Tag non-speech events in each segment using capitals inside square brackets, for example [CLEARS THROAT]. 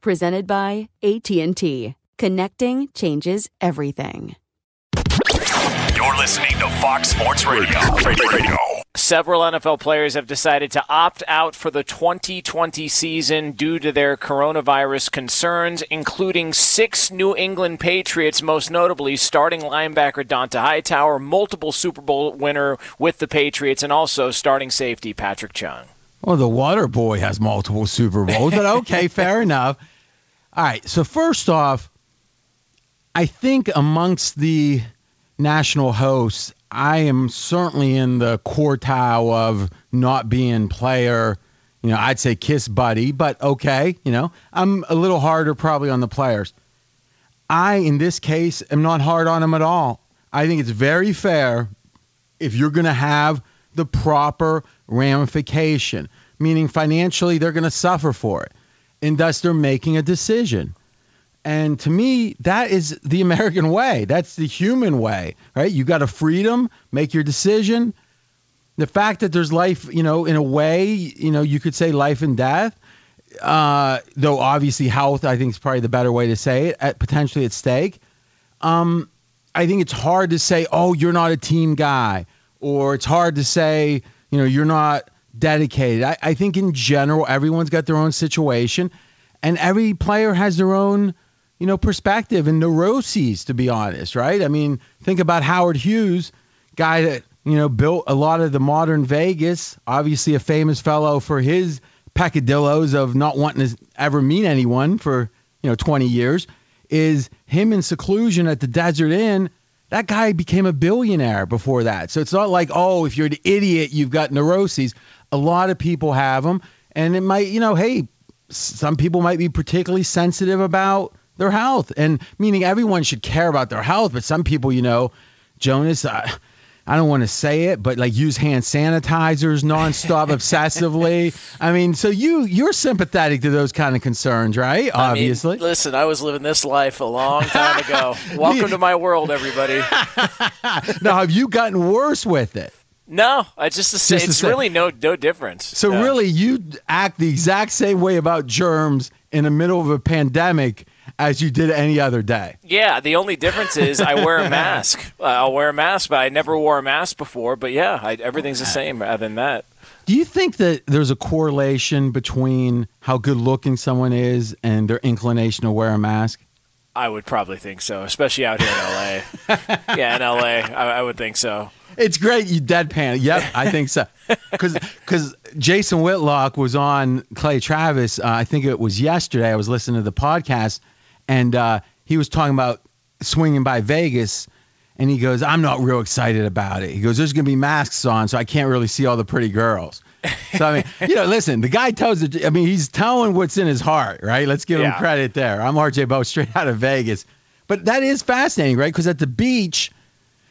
presented by AT&T. Connecting changes everything. You're listening to Fox Sports Radio. Radio. Several NFL players have decided to opt out for the 2020 season due to their coronavirus concerns, including six New England Patriots, most notably starting linebacker Dont'a Hightower, multiple Super Bowl winner with the Patriots, and also starting safety Patrick Chung. Well, the Water Boy has multiple Super Bowls, but okay, [LAUGHS] fair enough. All right. So first off, I think amongst the national hosts, I am certainly in the quartile of not being player. You know, I'd say kiss buddy, but okay. You know, I'm a little harder probably on the players. I, in this case, am not hard on them at all. I think it's very fair if you're going to have the proper ramification, meaning financially they're going to suffer for it. And thus they're making a decision. And to me, that is the American way. That's the human way, right? You got a freedom, make your decision. The fact that there's life, you know, in a way, you know, you could say life and death, uh, though obviously health, I think is probably the better way to say it, at, potentially at stake. Um, I think it's hard to say, oh, you're not a team guy, or it's hard to say, you know, you're not dedicated. I, I think in general, everyone's got their own situation, and every player has their own, you know, perspective and neuroses. To be honest, right? I mean, think about Howard Hughes, guy that you know built a lot of the modern Vegas. Obviously, a famous fellow for his peccadillos of not wanting to ever meet anyone for you know 20 years. Is him in seclusion at the Desert Inn that guy became a billionaire before that. So it's not like, oh, if you're an idiot, you've got neuroses. A lot of people have them. And it might, you know, hey, some people might be particularly sensitive about their health. And meaning everyone should care about their health. But some people, you know, Jonas, I, I don't want to say it, but like use hand sanitizers nonstop obsessively. [LAUGHS] I mean, so you you're sympathetic to those kind of concerns, right? I Obviously. Mean, listen, I was living this life a long time ago. [LAUGHS] Welcome to my world, everybody. [LAUGHS] now, have you gotten worse with it? No, I just, the just it's really no no difference. So no. really, you act the exact same way about germs in the middle of a pandemic as you did any other day. Yeah, the only difference is I wear a [LAUGHS] mask. Uh, I'll wear a mask, but I never wore a mask before. But yeah, I, everything's the same other than that. Do you think that there's a correlation between how good looking someone is and their inclination to wear a mask? I would probably think so, especially out here in LA. [LAUGHS] yeah, in LA, I, I would think so. It's great you deadpan. Yep, I think so. [LAUGHS] Because Jason Whitlock was on Clay Travis. Uh, I think it was yesterday. I was listening to the podcast, and uh, he was talking about swinging by Vegas. And he goes, I'm not real excited about it. He goes, there's going to be masks on, so I can't really see all the pretty girls. So, I mean, [LAUGHS] you know, listen, the guy tells it, I mean, he's telling what's in his heart, right? Let's give Yeah. him credit there. I'm RJ Bell, straight out of Vegas. But that is fascinating, right? Because at the beach,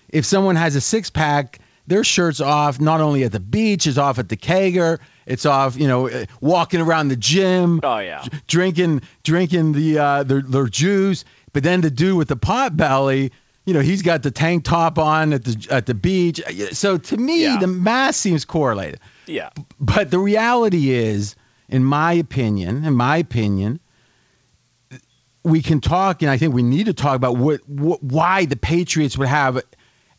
if someone has a six pack, their shirt's off not only at the beach, it's off at the kegger, it's off, you know, uh, walking around the gym, Oh yeah. drinking drinking the uh, their their juice. But then the dude with the pot belly, you know, he's got the tank top on at the at the beach. So to me, Yeah. the mass seems correlated. Yeah. But the reality is, in my opinion, in my opinion, we can talk, and I think we need to talk about what, what why the Patriots would have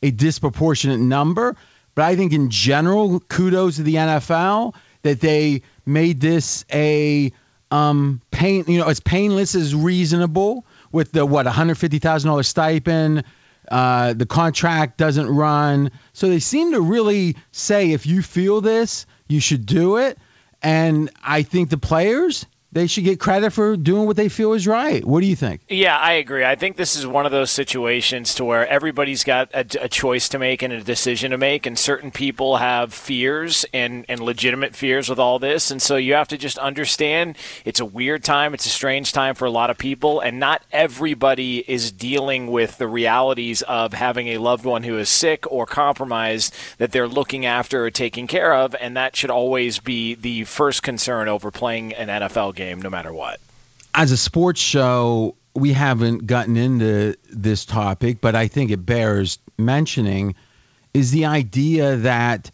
a disproportionate number. But I think in general, kudos to the NFL that they made this a um, pain, you know, as painless as reasonable with the what $150,000 stipend. Uh, the contract doesn't run. So they seem to really say if you feel this, you should do it. And I think the players, they should get credit for doing what they feel is right. What do you think? Yeah, I agree. I think this is one of those situations to where everybody's got a, a choice to make and a decision to make, and certain people have fears and, and legitimate fears with all this, and so you have to just understand it's a weird time, it's a strange time for a lot of people, and not everybody is dealing with the realities of having a loved one who is sick or compromised that they're looking after or taking care of, and that should always be the first concern over playing an NFL game, no matter what. as a sports show, we haven't gotten into this topic, but I think it bears mentioning is the idea that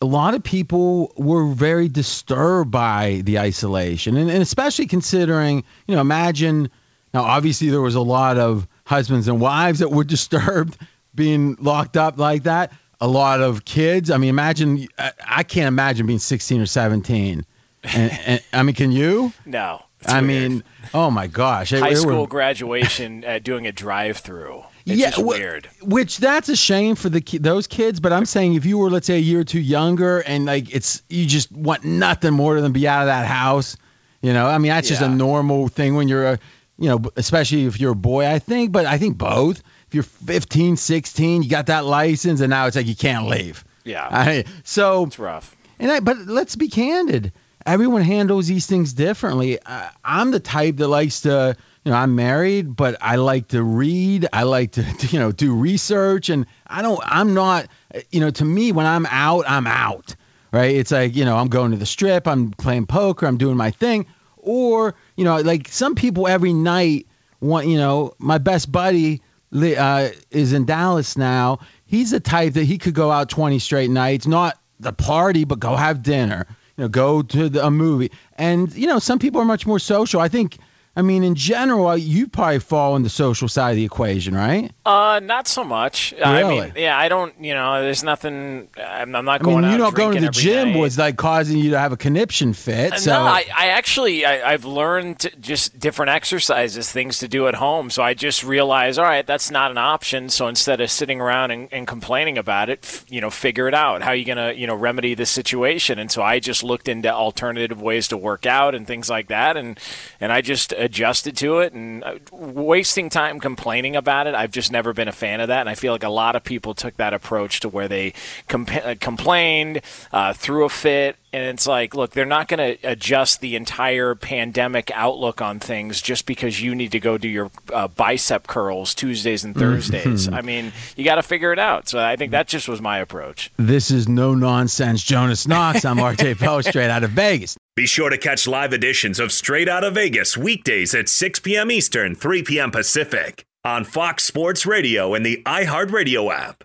a lot of people were very disturbed by the isolation, and, and especially considering, you know, imagine now obviously there was a lot of husbands and wives that were [LAUGHS] disturbed being locked up like that. A lot of kids. I mean, imagine. I can't imagine being 16 or 17. And, and I mean, can you? No. I weird. mean, oh my gosh. High it school graduation uh, doing a drive-through. It's yeah, weird. Which that's a shame for the ki- those kids. But I'm saying if you were, let's say, a year or two younger, and like it's you just want nothing more than be out of that house. You know, I mean that's just a normal thing when you're a, you know, especially if you're a boy. I think, but I think both. If you're 15, 16, you got that license, and now it's like you can't leave. Yeah, I, so it's rough. and I, but let's be candid. Everyone handles these things differently. I, I'm the type that likes to, you know, I'm married, but I like to read. I like [LAUGHS] to, you know, do research, and I don't. I'm not, you know, to me when I'm out, I'm out. Right? It's like, you know, I'm going to the strip. I'm playing poker. I'm doing my thing. Or, you know, like some people every night want, you know, my best buddy uh, is in Dallas now. He's the type that he could go out 20 straight nights, not the party, but go have dinner, know, go to the, a movie. And, you know, some people are much more social. I think, I mean, in general, you probably fall on the social side of the equation, right? Uh, not so much. I mean, yeah, I don't. You know, there's nothing. I'm, I'm not I going mean, out. you know, going to the gym night. was like causing you to have a conniption fit. Uh, So, No, I, I actually I, I've learned just different exercises, things to do at home. So I just realized, all right, that's not an option. So instead of sitting around and, and complaining about it, f- you know, figure it out. How are you gonna you know remedy this situation? And so I just looked into alternative ways to work out and things like that, and and I just adjusted to it. And uh, wasting time complaining about it, I've just never been a fan of that. And I feel like a lot of people took that approach to where they compa- uh, complained, uh, threw a fit, and it's like, look, they're not going to adjust the entire pandemic outlook on things just because you need to go do your uh, bicep curls Tuesdays and Thursdays. I mean, you got to figure it out. So I think that just was my approach. this is no nonsense, Jonas Knox. I'm RJ [LAUGHS] Bell, straight out of Vegas. Be sure to catch live editions of Straight Out of Vegas weekdays at 6 p.m. Eastern, 3 p.m. Pacific on Fox Sports Radio and the iHeartRadio app.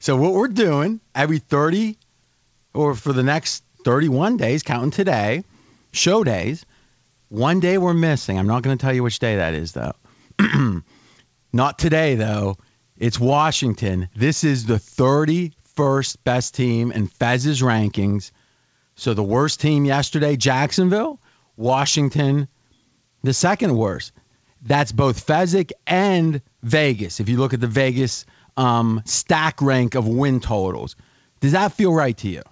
So what we're doing every 30 or for the next 31 days, counting today, show days, one day we're missing. I'm not going to tell you which day that is though. [CLEARS THROAT] not today though. It's Washington. This is the 31st best team in Fez's rankings. So the worst team yesterday, Jacksonville, Washington, the second worst. That's both Fezzik and Vegas. If you look at the Vegas um, stack rank of win totals. Does that feel right to you?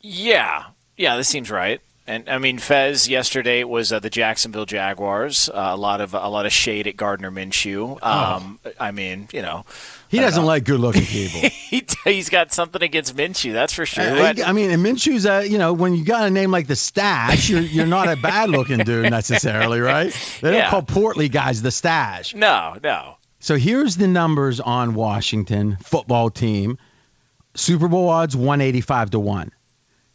Yeah, yeah, this seems right. And I mean, Fez yesterday was uh, the Jacksonville Jaguars. Uh, a lot of a lot of shade at Gardner Minshew. Um, oh. I mean, you know, he doesn't know. like good-looking [LAUGHS] people. he, has got something against Minshew, that's for sure. Uh, I mean, and Minshew's, uh, you know, when you got a name like the Stash, you're you're not a bad-looking dude [LAUGHS] necessarily, right? They don't yeah. call portly guys the Stash. No, no. So here's the numbers on Washington football team. Super Bowl odds 185 to 1.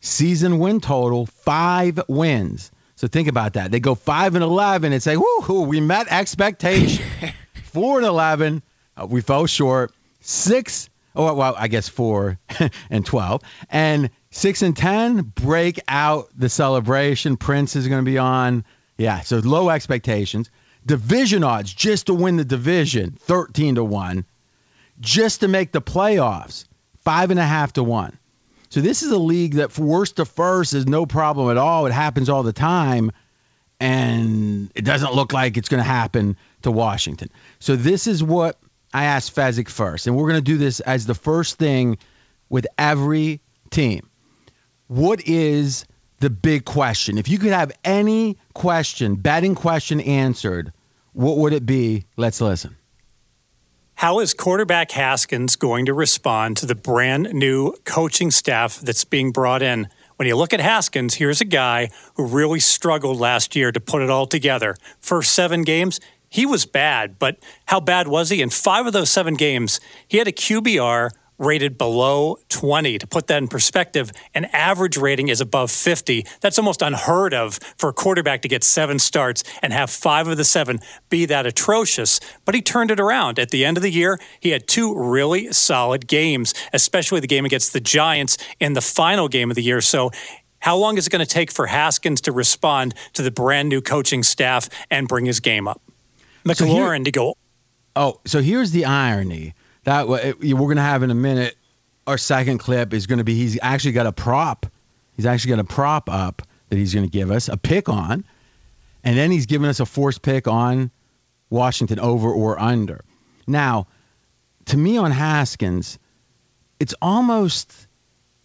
Season win total 5 wins. So think about that. They go 5 and 11 and say, "Woohoo, we met expectation." [LAUGHS] 4 and 11, uh, we fell short. 6 Oh, well, I guess 4 [LAUGHS] and 12. And 6 and 10 break out the celebration. Prince is going to be on. Yeah, so low expectations. Division odds just to win the division, 13 to 1. Just to make the playoffs, five and a half to one. So this is a league that for worst to first is no problem at all. It happens all the time. And it doesn't look like it's going to happen to Washington. So this is what I asked Fezzik first. And we're going to do this as the first thing with every team. What is the big question? If you could have any question, betting question answered, what would it be? Let's listen. How is quarterback Haskins going to respond to the brand new coaching staff that's being brought in? When you look at Haskins, here's a guy who really struggled last year to put it all together. First seven games, he was bad, but how bad was he? In five of those seven games, he had a QBR rated below 20. To put that in perspective, an average rating is above 50. That's almost unheard of for a quarterback to get seven starts and have five of the seven be that atrocious. But he turned it around. At the end of the year, he had two really solid games, especially the game against the Giants in the final game of the year. So how long is it going to take for Haskins to respond to the brand new coaching staff and bring his game up? McLaurin so here, to go. Oh, so here's the irony that we're going to have in a minute. Our second clip is going to be he's actually got a prop. He's actually got a prop up that he's going to give us a pick on, and then he's giving us a forced pick on Washington over or under. Now, to me on Haskins, it's almost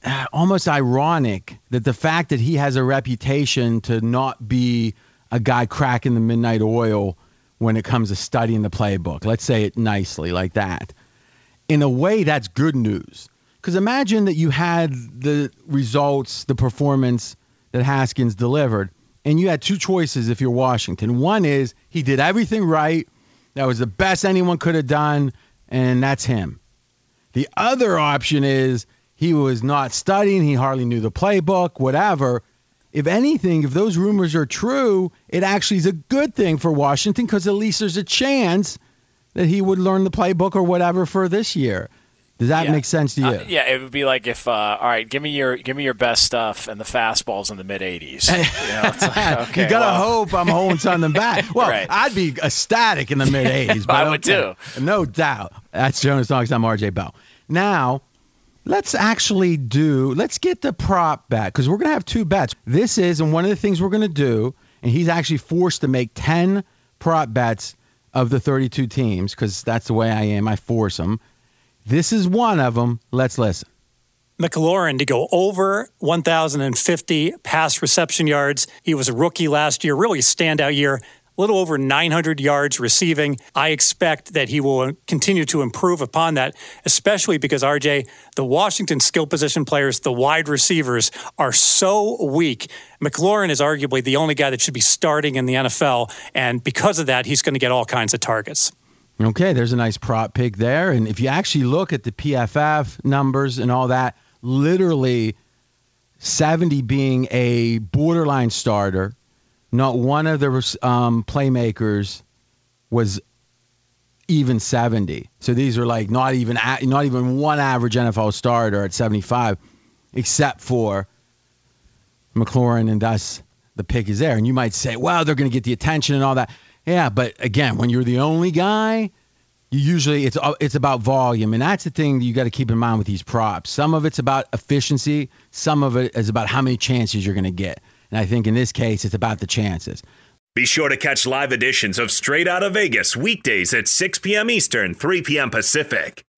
uh, almost ironic that the fact that he has a reputation to not be a guy cracking the midnight oil when it comes to studying the playbook. Let's say it nicely like that. In a way, that's good news. Because imagine that you had the results, the performance that Haskins delivered, and you had two choices if you're Washington. One is he did everything right, that was the best anyone could have done, and that's him. The other option is he was not studying, he hardly knew the playbook, whatever. If anything, if those rumors are true, it actually is a good thing for Washington because at least there's a chance that he would learn the playbook or whatever for this year. Does that Yeah. make sense to you? Uh, yeah, it would be like if, uh, all right, give me your give me your best stuff, and the fastballs in the mid 80s. [LAUGHS] You, know, like, [LAUGHS] okay, you gotta well, hope I'm holding something back. [LAUGHS] Well, Right. I'd be ecstatic in the mid 80s. I would too. No doubt. That's Jonas Knox. I'm RJ Bell. Now, let's actually do. Let's get the prop bet because we're gonna have two bets. This is, and one of the things we're gonna do, and he's actually forced to make 10 prop bets of the 32 teams because that's the way I am. I force them. This is one of them. Let's listen. McLaurin to go over 1,050 pass reception yards. He was a rookie last year, really standout year. Little over 900 yards receiving. I expect that he will continue to improve upon that, especially because RJ, the Washington skill position players, the wide receivers are so weak. McLaurin is arguably the only guy that should be starting in the NFL, and because of that, he's going to get all kinds of targets. Okay, there's a nice prop pick there. And if you actually look at the PFF numbers and all that, literally 70 being a borderline starter, not one of the um, playmakers was even 70. So these are like not even not even one average NFL starter at 75, except for McLaurin, and thus the pick is there. And you might say, well, they're going to get the attention and all that. Yeah, but again, when you're the only guy, you usually it's it's about volume, and that's the thing that you got to keep in mind with these props. Some of it's about efficiency, some of it is about how many chances you're going to get. And I think in this case, it's about the chances. Be sure to catch live editions of Straight Out of Vegas weekdays at 6 p.m. Eastern, 3 p.m. Pacific.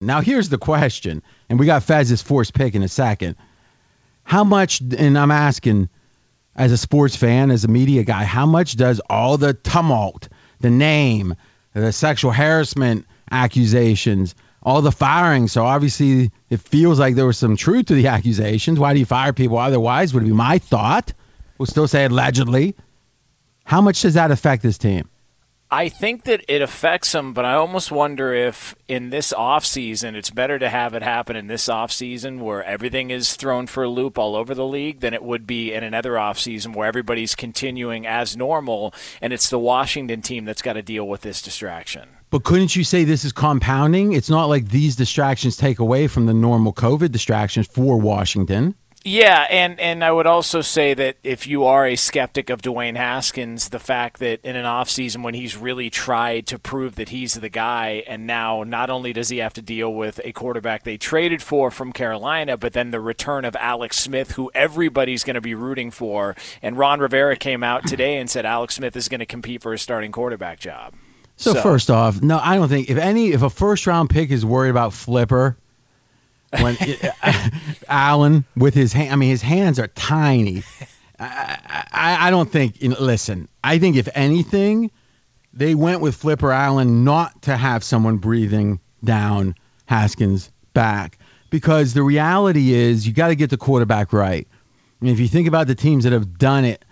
Now here's the question, and we got Fez's forced pick in a second. How much, and I'm asking as a sports fan, as a media guy, how much does all the tumult, the name, the sexual harassment accusations, all the firing, so obviously it feels like there was some truth to the accusations. Why do you fire people otherwise? Would be my thought. We'll still say allegedly. How much does that affect this team? I think that it affects him, but I almost wonder if in this offseason it's better to have it happen in this offseason where everything is thrown for a loop all over the league than it would be in another offseason where everybody's continuing as normal and it's the Washington team that's got to deal with this distraction. But couldn't you say this is compounding? It's not like these distractions take away from the normal COVID distractions for Washington. Yeah, and, and I would also say that if you are a skeptic of Dwayne Haskins, the fact that in an offseason when he's really tried to prove that he's the guy, and now not only does he have to deal with a quarterback they traded for from Carolina, but then the return of Alex Smith, who everybody's going to be rooting for. And Ron Rivera came out [CLEARS THROAT] today and said Alex Smith is going to compete for a starting quarterback job. So, so first off, no, I don't think if any if a first round pick is worried about Flipper, when [LAUGHS] Allen with his hand, I mean, his hands are tiny. I, I, I don't think. You know, listen, I think if anything, they went with Flipper Allen not to have someone breathing down Haskins' back because the reality is you got to get the quarterback right. Mean, if you think about the teams that have done it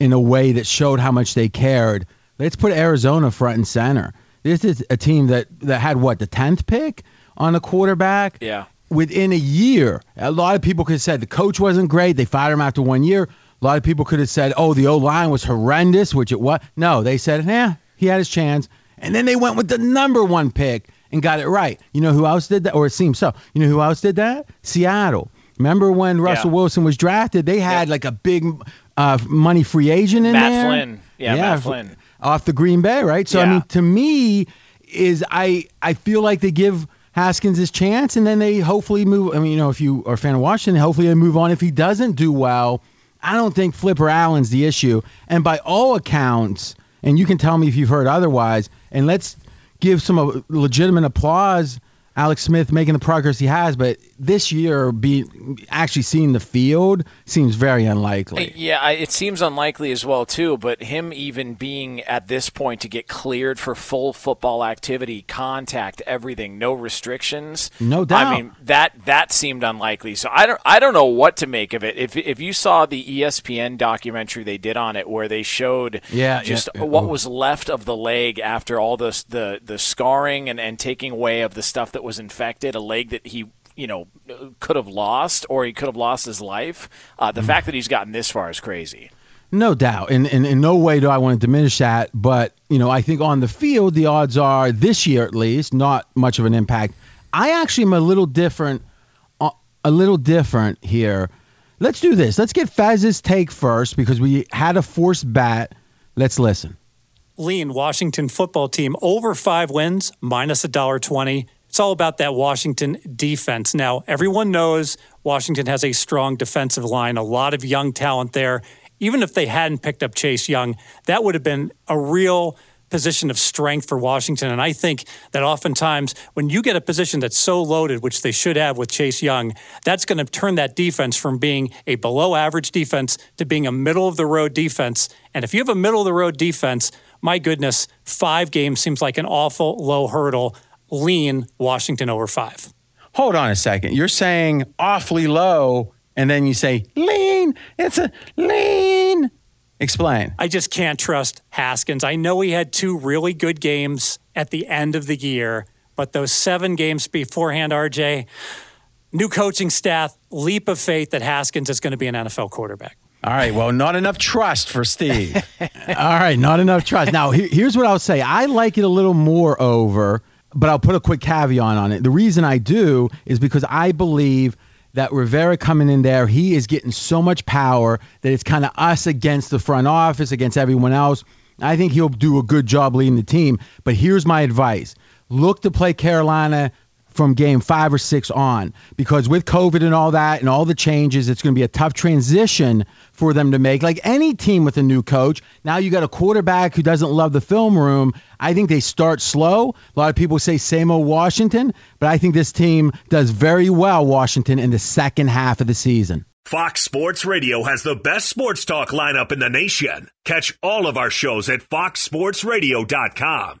in a way that showed how much they cared, let's put Arizona front and center. This is a team that that had what the tenth pick on a quarterback. Yeah within a year. A lot of people could have said the coach wasn't great. They fired him after one year. A lot of people could have said, oh, the O line was horrendous, which it was. No, they said, yeah, he had his chance. And then they went with the number one pick and got it right. You know who else did that? Or it seems so. You know who else did that? Seattle. Remember when Russell yeah. Wilson was drafted? They had yeah. like a big uh, money free agent in Matt there. Flynn. Yeah, yeah, Matt Flynn. Off the Green Bay, right? So, I mean, to me, is I I feel like they give – Haskins his chance, and then they hopefully move. I mean, you know, if you are a fan of Washington, hopefully they move on. If he doesn't do well, I don't think Flipper Allen's the issue. And by all accounts, and you can tell me if you've heard otherwise, and let's give some uh, legitimate applause Alex Smith making the progress he has, but this year, be actually seeing the field seems very unlikely. Uh, yeah, it seems unlikely as well too. But him even being at this point to get cleared for full football activity, contact, everything, no restrictions. No doubt. I mean that that seemed unlikely. So I don't I don't know what to make of it. If if you saw the ESPN documentary they did on it, where they showed yeah, just yeah. what oh. was left of the leg after all the the the scarring and and taking away of the stuff that that was infected, a leg that he you know could have lost or he could have lost his life. Uh, the mm. fact that he's gotten this far is crazy. No doubt, and, and in no way do I want to diminish that. But you know, I think on the field, the odds are this year at least not much of an impact. I actually am a little different, uh, a little different here. Let's do this. Let's get Fez's take first because we had a forced bat. Let's listen. Lean Washington football team over five wins minus a dollar twenty it's all about that Washington defense. Now, everyone knows Washington has a strong defensive line, a lot of young talent there. Even if they hadn't picked up Chase Young, that would have been a real position of strength for Washington. And I think that oftentimes when you get a position that's so loaded, which they should have with Chase Young, that's going to turn that defense from being a below average defense to being a middle of the road defense. And if you have a middle of the road defense, my goodness, five games seems like an awful low hurdle lean Washington over five. Hold on a second. You're saying awfully low, and then you say lean. It's a lean. Explain. I just can't trust Haskins. I know he had two really good games at the end of the year, but those seven games beforehand, RJ, new coaching staff, leap of faith that Haskins is going to be an NFL quarterback. All right. Well, not enough trust for Steve. [LAUGHS] All right. Not enough trust. Now, here's what I'll say I like it a little more over but I'll put a quick caveat on it. The reason I do is because I believe that Rivera coming in there, he is getting so much power that it's kind of us against the front office, against everyone else. I think he'll do a good job leading the team. But here's my advice look to play Carolina from game five or six on because with COVID and all that and all the changes, it's going to be a tough transition for them to make. Like any team with a new coach, now you got a quarterback who doesn't love the film room. I think they start slow. A lot of people say same old Washington, but I think this team does very well, Washington, in the second half of the season. Fox Sports Radio has the best sports talk lineup in the nation. Catch all of our shows at foxsportsradio.com.